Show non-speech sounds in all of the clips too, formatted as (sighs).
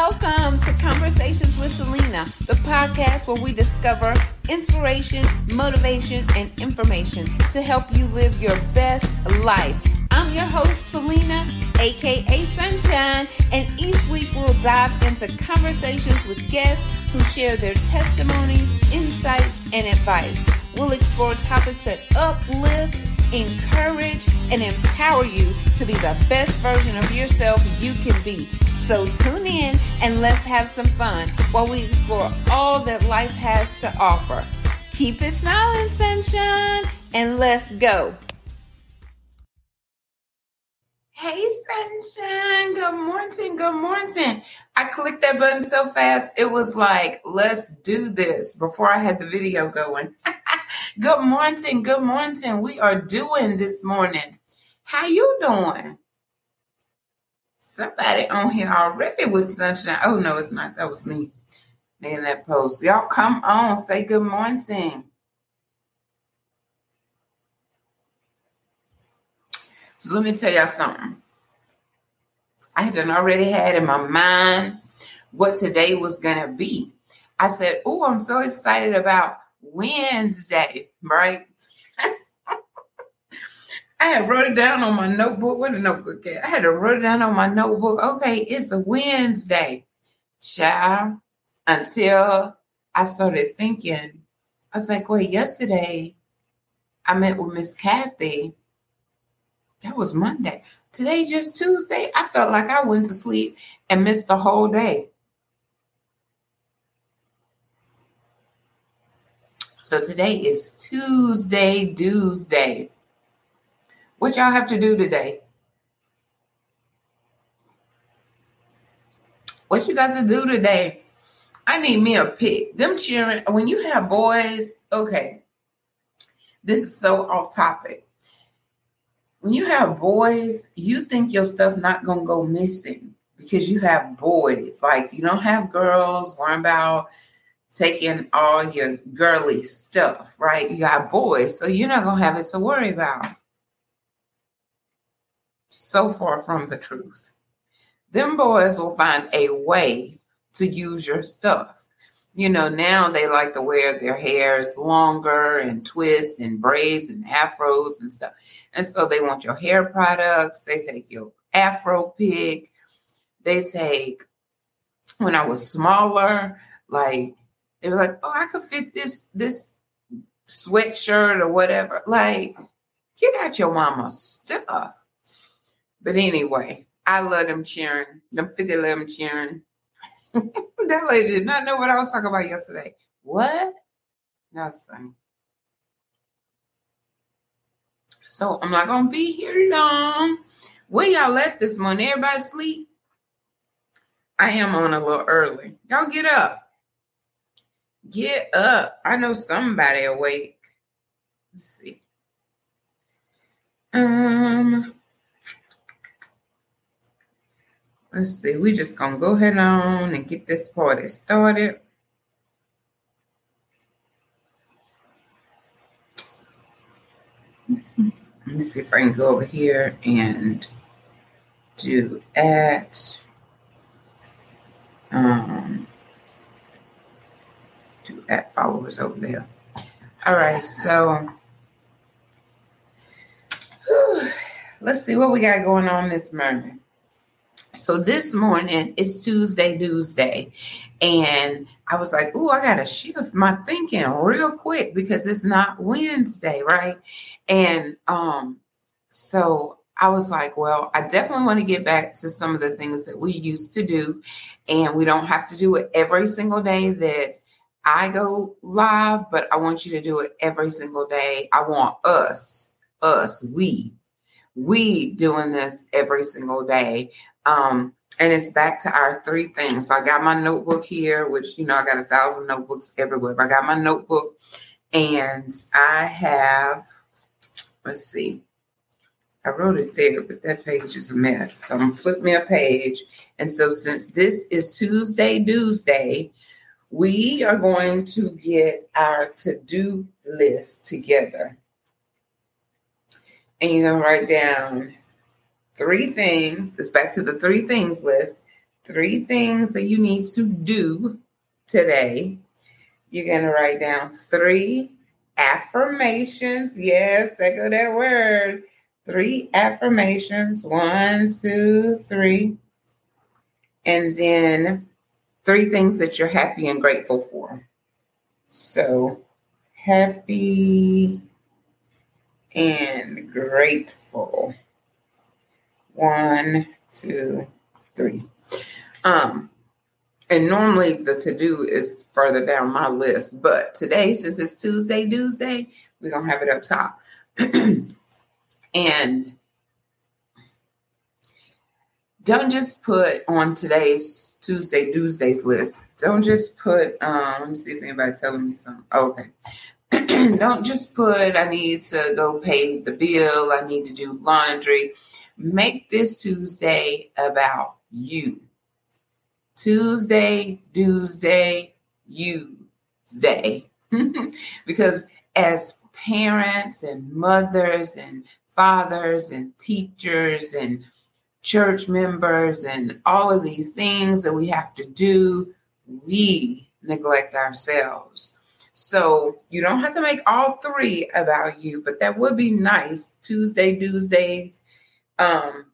Welcome to Conversations with Celena, the podcast where we discover inspiration, motivation, and information to help you live your best life. I'm your host, Celena, aka Sunshine, and each week we'll dive into conversations with guests who share their testimonies, insights, and advice. We'll explore topics that uplift, encourage, and empower you to be the best version of yourself you can be. So tune in and let's have some fun while we explore all that life has to offer. Keep it smiling, sunshine, and let's go. Hey, sunshine. Good morning. Good morning. I clicked that button so fast, it was like, let's do this before I had the video going. (laughs) good morning. Good morning. We are doing this morning. How you doing? Somebody on here already with sunshine. Oh no, it's not. That was me making that post. Y'all come on, say good morning. So let me tell y'all something. I had already had in my mind what today was gonna be. I said, "Oh, I'm so excited about Wednesday, right?" I had wrote it down on my notebook. What a notebook? I had to write it down on my notebook. Okay, it's a Wednesday. Child, until I started thinking, I was like, wait, yesterday I met with Miss Kathy. That was Monday. Today, just Tuesday. I felt like I went to sleep and missed the whole day. So today is Tuesday, Tuesday. What y'all have to do today? What you got to do today? I need me a pick. Them cheering when you have boys, okay. This is so off topic. When you have boys, you think your stuff not gonna go missing because you have boys. Like you don't have girls worrying about taking all your girly stuff, right? You got boys, so you're not gonna have it to worry about so far from the truth. Them boys will find a way to use your stuff. You know, now they like to wear their hairs longer and twist and braids and afros and stuff. And so they want your hair products. They take your afro pick. They take, when I was smaller, like they were like, oh, I could fit this, this sweatshirt or whatever. Like, get out your mama's stuff. But anyway, I love them cheering. Them 50 love them cheering. (laughs) that lady did not know what I was talking about yesterday. What? That's funny. So I'm not gonna be here long. Where y'all at this morning? Everybody sleep? I am on a little early. Y'all get up. Get up. I know somebody awake. Let's see. Um Let's see. We just gonna go ahead on and get this party started. Let me see if I can go over here and do at um do at followers over there. All right, so whew, (sighs) let's see what we got going on this morning. So this morning it's Tuesday, Tuesday, and I was like, "Oh, I gotta shift my thinking real quick because it's not Wednesday, right?" And um, so I was like, "Well, I definitely want to get back to some of the things that we used to do, and we don't have to do it every single day that I go live, but I want you to do it every single day. I want us, us, we." We doing this every single day um, and it's back to our three things. So I got my notebook here, which you know I got a thousand notebooks everywhere. But I got my notebook, and I have. Let's see. I wrote it there, but that page is a mess. So I'm gonna flip me a page. And so since this is Tuesday, Tuesday, we are going to get our to-do list together. And you're gonna write down three things. It's back to the three things list three things that you need to do today. You're going to write down three affirmations. Yes, there go that word. Three affirmations. One, two, three. And then three things that you're happy and grateful for. So, happy and grateful. One, two, three. Um, and normally the to do is further down my list, but today, since it's Tuesday, Tuesday, we're gonna have it up top. (clears throat) and don't just put on today's Tuesday, Tuesday's list. Don't just put, um, let me see if anybody's telling me something. Okay. (clears throat) don't just put, I need to go pay the bill, I need to do laundry. Make this Tuesday about you. Tuesday, Tuesday, Tuesday. (laughs) because as parents and mothers and fathers and teachers and church members and all of these things that we have to do, we neglect ourselves. So you don't have to make all three about you, but that would be nice. Tuesday, Tuesdays. Um,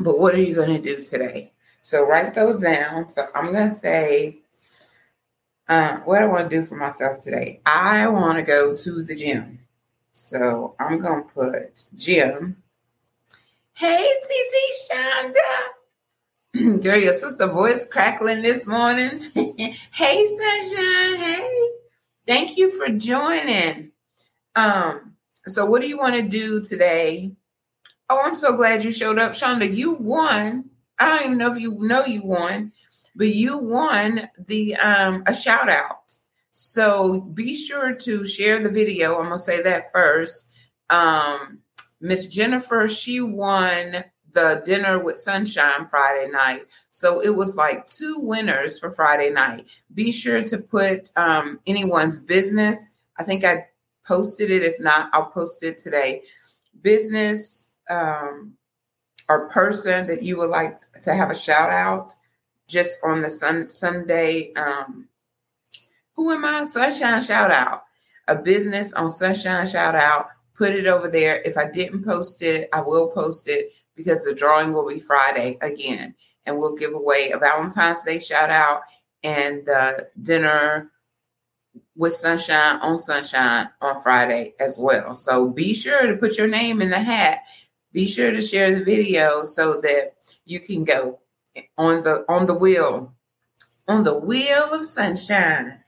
but what are you going to do today? So write those down. So I'm going to say, uh, what I want to do for myself today. I want to go to the gym. So I'm going to put gym. Hey, TT Shonda. (clears throat) Girl, your sister voice crackling this morning. (laughs) hey, Sunshine. Hey. Thank you for joining. Um, so what do you want to do today? Oh, I'm so glad you showed up. Shonda, you won I don't even know if you know you won, but you won the um a shout out. So be sure to share the video. I'm gonna say that first. Um, Miss Jennifer, she won the dinner with sunshine Friday night. So it was like two winners for Friday night. Be sure to put um, anyone's business. I think I posted it. If not, I'll post it today. Business um, or person that you would like to have a shout out just on the sun Sunday. Um, who am I? Sunshine shout out. A business on Sunshine shout out. Put it over there. If I didn't post it, I will post it because the drawing will be Friday again. And we'll give away a Valentine's Day shout out and the dinner with Sunshine on Sunshine on Friday as well. So be sure to put your name in the hat be sure to share the video so that you can go on the on the wheel on the wheel of sunshine.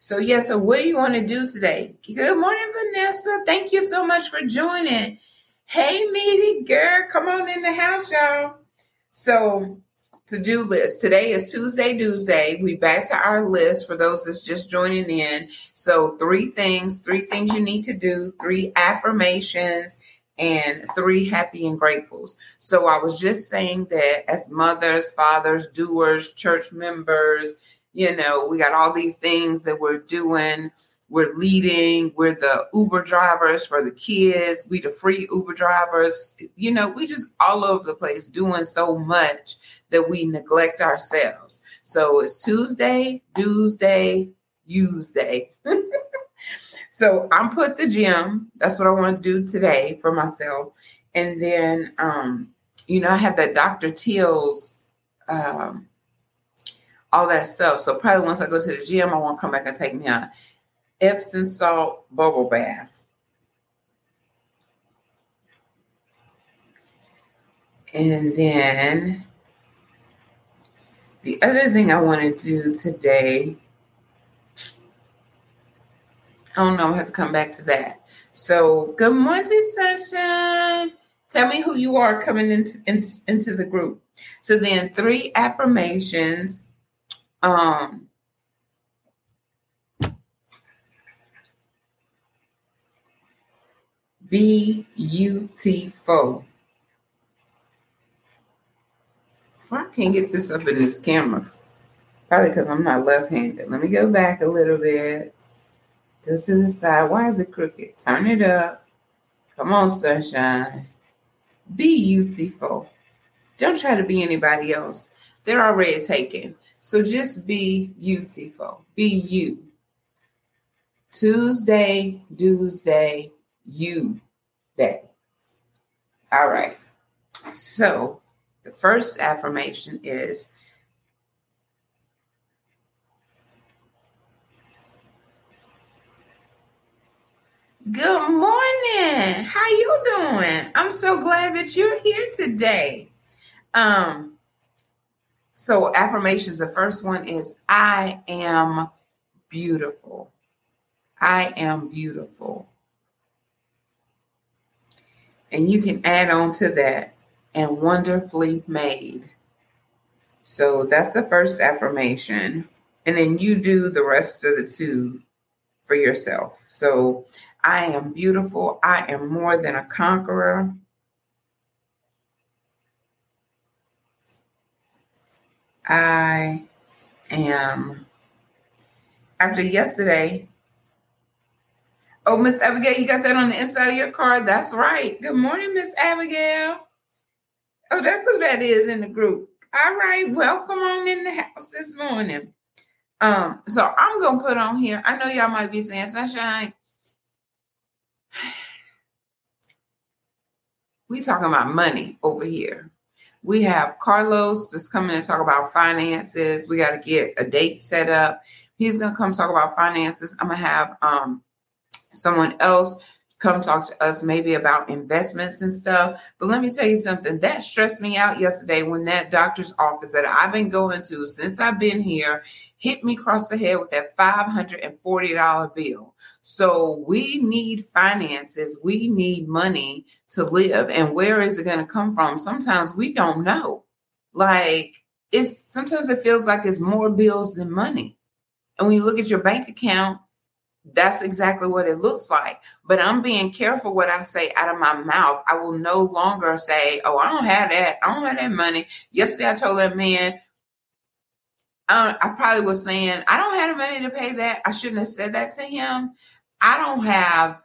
So yeah so what do you want to do today? Good morning vanessa. Thank you so much for joining. Hey meaty girl come on in the house y'all. So to-do list. Today is tuesday tuesday. We back to our list for those that's just joining in. So three things three things you need to do three affirmations and three happy and gratefuls. So I was just saying that as mothers, fathers, doers, church members, you know, we got all these things that we're doing. We're leading. We're the Uber drivers for the kids. We the free Uber drivers. You know, we just all over the place doing so much that we neglect ourselves. So it's Tuesday, Tuesday, Tuesday. (laughs) So I'm put the gym. That's what I want to do today for myself. And then, um, you know, I have that Dr. Teal's, um, all that stuff. So probably once I go to the gym, I want to come back and take me a Epsom salt bubble bath. And then the other thing I want to do today I don't know. I have to come back to that. So, good morning, Sunshine. Tell me who you are coming into, into, into the group. So then three affirmations. Um beautiful. I can't get this up in this camera. Probably because I'm not left-handed. Let me go back a little bit. Go to the side. Why is it crooked? Turn it up. Come on, sunshine. Be beautiful. Don't try to be anybody else. They're already taken. So just be Tifo. Be you. Tuesday, Tuesday, you day. All right. So the first affirmation is Good morning. How you doing? I'm so glad that you're here today. Um so affirmations the first one is I am beautiful. I am beautiful. And you can add on to that and wonderfully made. So that's the first affirmation. And then you do the rest of the two for yourself. So I am beautiful. I am more than a conqueror. I am, after yesterday, oh, Miss Abigail, you got that on the inside of your card? That's right. Good morning, Miss Abigail. Oh, that's who that is in the group. All right, welcome on in the house this morning. Um, so I'm gonna put on here. I know y'all might be saying, Sunshine, we talking about money over here. We have Carlos that's coming to talk about finances. We got to get a date set up. He's gonna come talk about finances. I'm gonna have um someone else come talk to us maybe about investments and stuff. But let me tell you something that stressed me out yesterday when that doctor's office that I've been going to since I've been here hit me across the head with that $540 bill. So we need finances, we need money to live. And where is it going to come from? Sometimes we don't know. Like it's sometimes it feels like it's more bills than money. And when you look at your bank account, that's exactly what it looks like. But I'm being careful what I say out of my mouth. I will no longer say, Oh, I don't have that. I don't have that money. Yesterday, I told that man, I, I probably was saying, I don't have the money to pay that. I shouldn't have said that to him. I don't have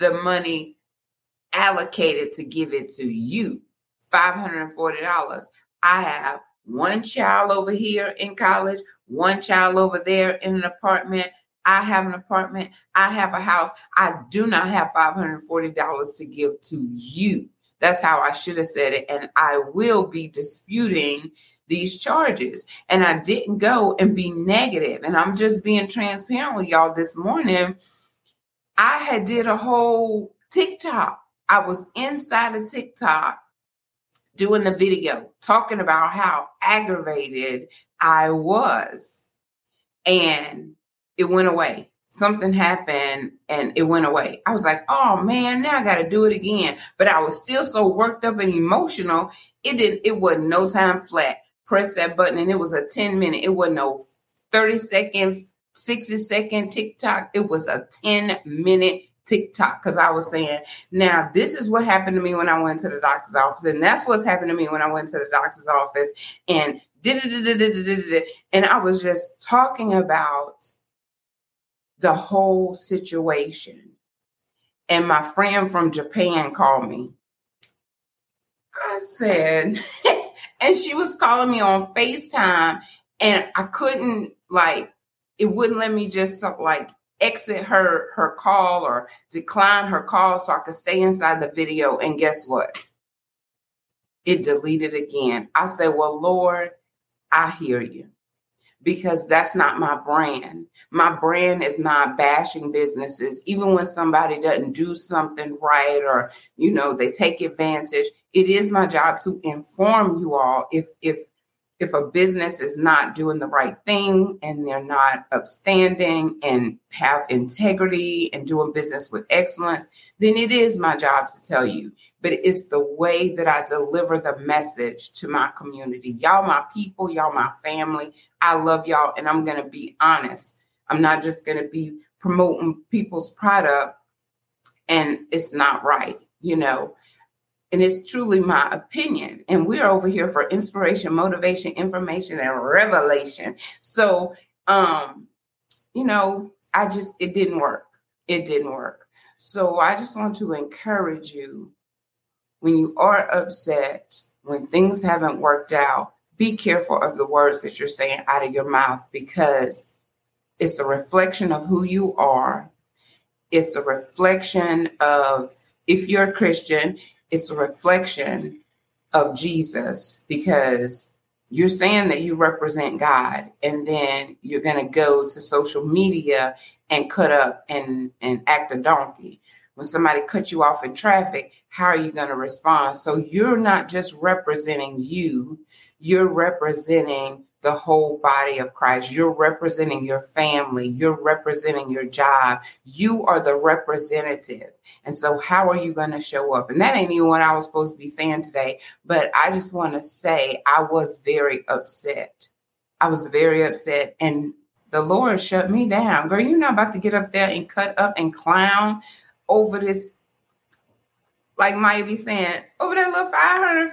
the money allocated to give it to you $540. I have one child over here in college, one child over there in an apartment I have an apartment, I have a house. I do not have $540 to give to you. That's how I should have said it. And I will be disputing these charges. And I didn't go and be negative. And I'm just being transparent with y'all this morning. I had did a whole TikTok. I was inside of TikTok doing the video talking about how aggravated I was. And it went away. Something happened and it went away. I was like, oh man, now I got to do it again. But I was still so worked up and emotional. It didn't, it wasn't no time flat. Press that button and it was a 10 minute, it wasn't no 30 second, 60 second TikTok. It was a 10 minute TikTok because I was saying, now this is what happened to me when I went to the doctor's office, and that's what's happened to me when I went to the doctor's office, and and I was just talking about the whole situation. And my friend from Japan called me. I said, (laughs) and she was calling me on FaceTime, and I couldn't like it wouldn't let me just like exit her her call or decline her call so I could stay inside the video. And guess what? It deleted again. I said, Well, Lord, I hear you because that's not my brand. My brand is not bashing businesses. Even when somebody doesn't do something right or, you know, they take advantage, it is my job to inform you all if if if a business is not doing the right thing and they're not upstanding and have integrity and doing business with excellence, then it is my job to tell you. But it's the way that I deliver the message to my community. Y'all, my people, y'all, my family. I love y'all, and I'm going to be honest. I'm not just going to be promoting people's product and it's not right, you know and it's truly my opinion. And we're over here for inspiration, motivation, information, and revelation. So, um, you know, I just, it didn't work. It didn't work. So I just want to encourage you when you are upset, when things haven't worked out, be careful of the words that you're saying out of your mouth because it's a reflection of who you are. It's a reflection of, if you're a Christian, it's a reflection of Jesus because you're saying that you represent God, and then you're going to go to social media and cut up and, and act a donkey. When somebody cuts you off in traffic, how are you going to respond? So you're not just representing you, you're representing the whole body of Christ. You're representing your family. You're representing your job. You are the representative. And so, how are you going to show up? And that ain't even what I was supposed to be saying today. But I just want to say I was very upset. I was very upset. And the Lord shut me down. Girl, you're not about to get up there and cut up and clown over this. Like Maya be saying, over that little 500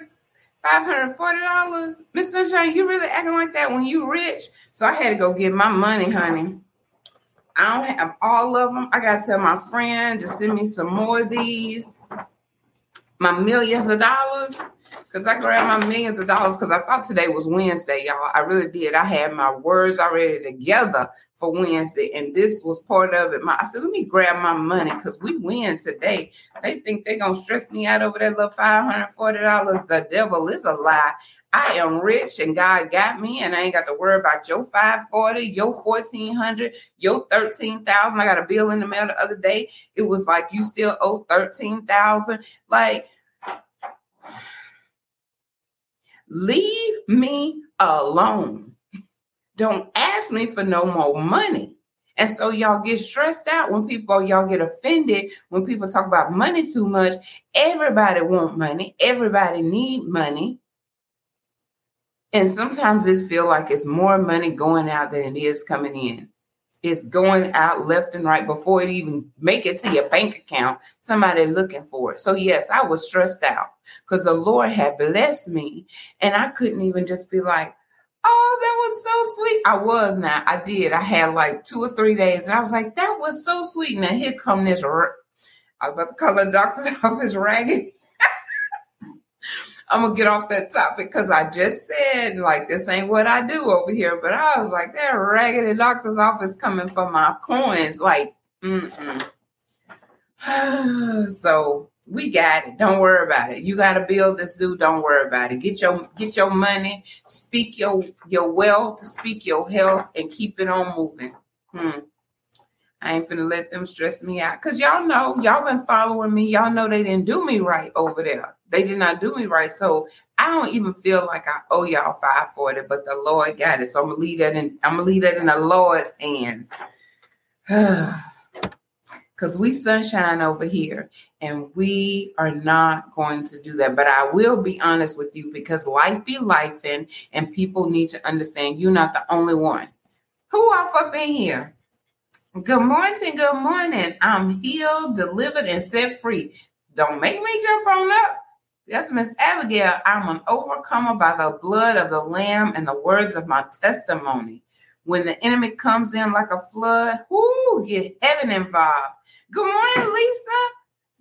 $540. Miss Sunshine, you really acting like that when you rich? So I had to go get my money, honey. I don't have all of them. I got to tell my friend to send me some more of these. My millions of dollars. Because I grabbed my millions of dollars because I thought today was Wednesday, y'all. I really did. I had my words already together for Wednesday, and this was part of it. My, I said, let me grab my money because we win today. They think they're gonna stress me out over that little five hundred forty dollars. The devil is a lie. I am rich and God got me, and I ain't got to worry about your 540, your 1400, your 13,000. I got a bill in the mail the other day. It was like you still owe 13,000. Like, leave me alone. Don't ask me for no more money. And so y'all get stressed out when people y'all get offended when people talk about money too much. Everybody want money. Everybody need money. And sometimes it feel like it's more money going out than it is coming in. It's going out left and right before it even make it to your bank account. Somebody looking for it. So yes, I was stressed out because the Lord had blessed me, and I couldn't even just be like, Oh, that was so sweet. I was now. I did. I had like two or three days, and I was like, that was so sweet. Now here come this. R- I was about to call the doctor's (laughs) office raggedy. I'm gonna get off that topic because I just said like this ain't what I do over here. But I was like, that raggedy doctor's office coming for my coins. Like, mm (sighs) so we got it. Don't worry about it. You got to build this dude. Don't worry about it. Get your get your money, speak your your wealth, speak your health, and keep it on moving. Hmm. I ain't finna let them stress me out. Cause y'all know, y'all been following me. Y'all know they didn't do me right over there. They did not do me right. So I don't even feel like I owe y'all 540, but the Lord got it. So I'm gonna leave that in, I'm gonna leave that in the Lord's hands. (sighs) because we sunshine over here and we are not going to do that. But I will be honest with you because life be life and people need to understand you're not the only one. Who off up in here? Good morning, good morning. I'm healed, delivered, and set free. Don't make me jump on up. Yes, Miss Abigail, I'm an overcomer by the blood of the Lamb and the words of my testimony. When the enemy comes in like a flood, whoo, get heaven involved. Good morning, Lisa.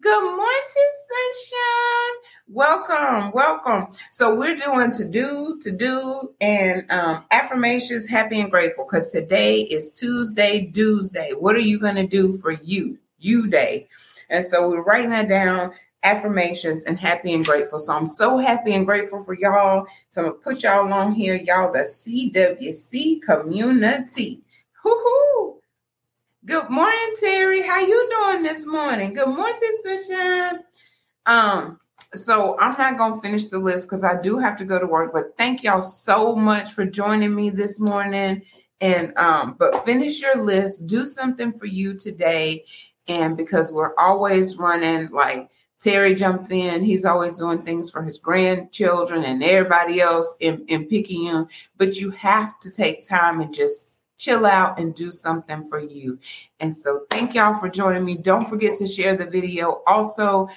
Good morning, sunshine. Welcome, welcome. So we're doing to do, to do, and um, affirmations, happy and grateful, because today is Tuesday, Tuesday. What are you going to do for you, you day? And so we're writing that down affirmations and happy and grateful. So I'm so happy and grateful for y'all. So I'm gonna put y'all on here, y'all, the CWC community. Hoo-hoo. Good morning, Terry. How you doing this morning? Good morning, Sunshine. Um, so I'm not gonna finish the list because I do have to go to work, but thank y'all so much for joining me this morning. And um, but finish your list, do something for you today. And because we're always running like Terry jumped in. He's always doing things for his grandchildren and everybody else in, in picking you. But you have to take time and just chill out and do something for you. And so thank y'all for joining me. Don't forget to share the video. Also,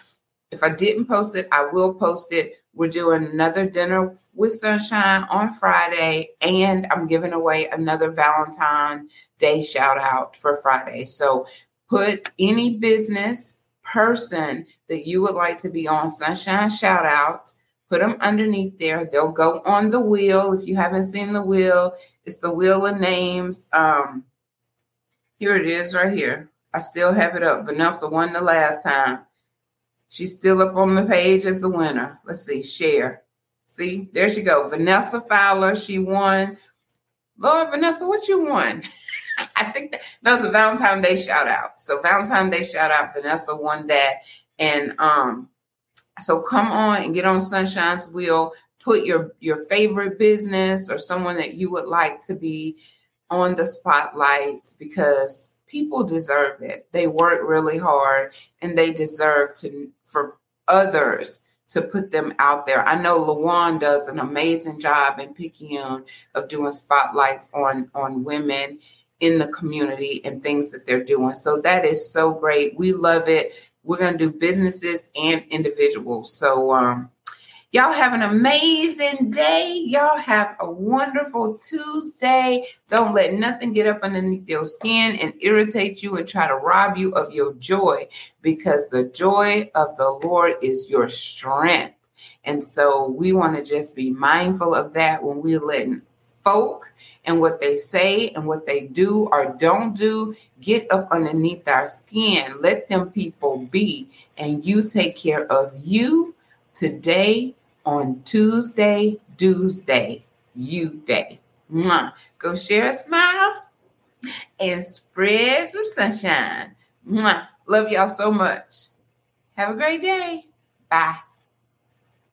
if I didn't post it, I will post it. We're doing another dinner with sunshine on Friday, and I'm giving away another Valentine Day shout out for Friday. So put any business person that you would like to be on Sunshine Shout Out, put them underneath there. They'll go on the wheel. If you haven't seen the wheel, it's the wheel of names. Um, here it is right here. I still have it up. Vanessa won the last time. She's still up on the page as the winner. Let's see, share. See, there she go. Vanessa Fowler, she won. Lord, Vanessa, what you won? (laughs) I think that, that was a Valentine's Day shout out. So Valentine's Day shout out, Vanessa won that. And um, so come on and get on Sunshine's wheel. Put your your favorite business or someone that you would like to be on the spotlight because people deserve it. They work really hard and they deserve to for others to put them out there. I know Lawan does an amazing job in Picayune of doing spotlights on on women in the community and things that they're doing. So that is so great. We love it. We're going to do businesses and individuals. So um Y'all have an amazing day. Y'all have a wonderful Tuesday. Don't let nothing get up underneath your skin and irritate you and try to rob you of your joy because the joy of the Lord is your strength. And so we want to just be mindful of that when we're letting folk and what they say and what they do or don't do get up underneath our skin. Let them people be, and you take care of you today on Tuesday, Tuesday, you day. Mwah. Go share a smile and spread some sunshine. Mwah. Love y'all so much. Have a great day. Bye.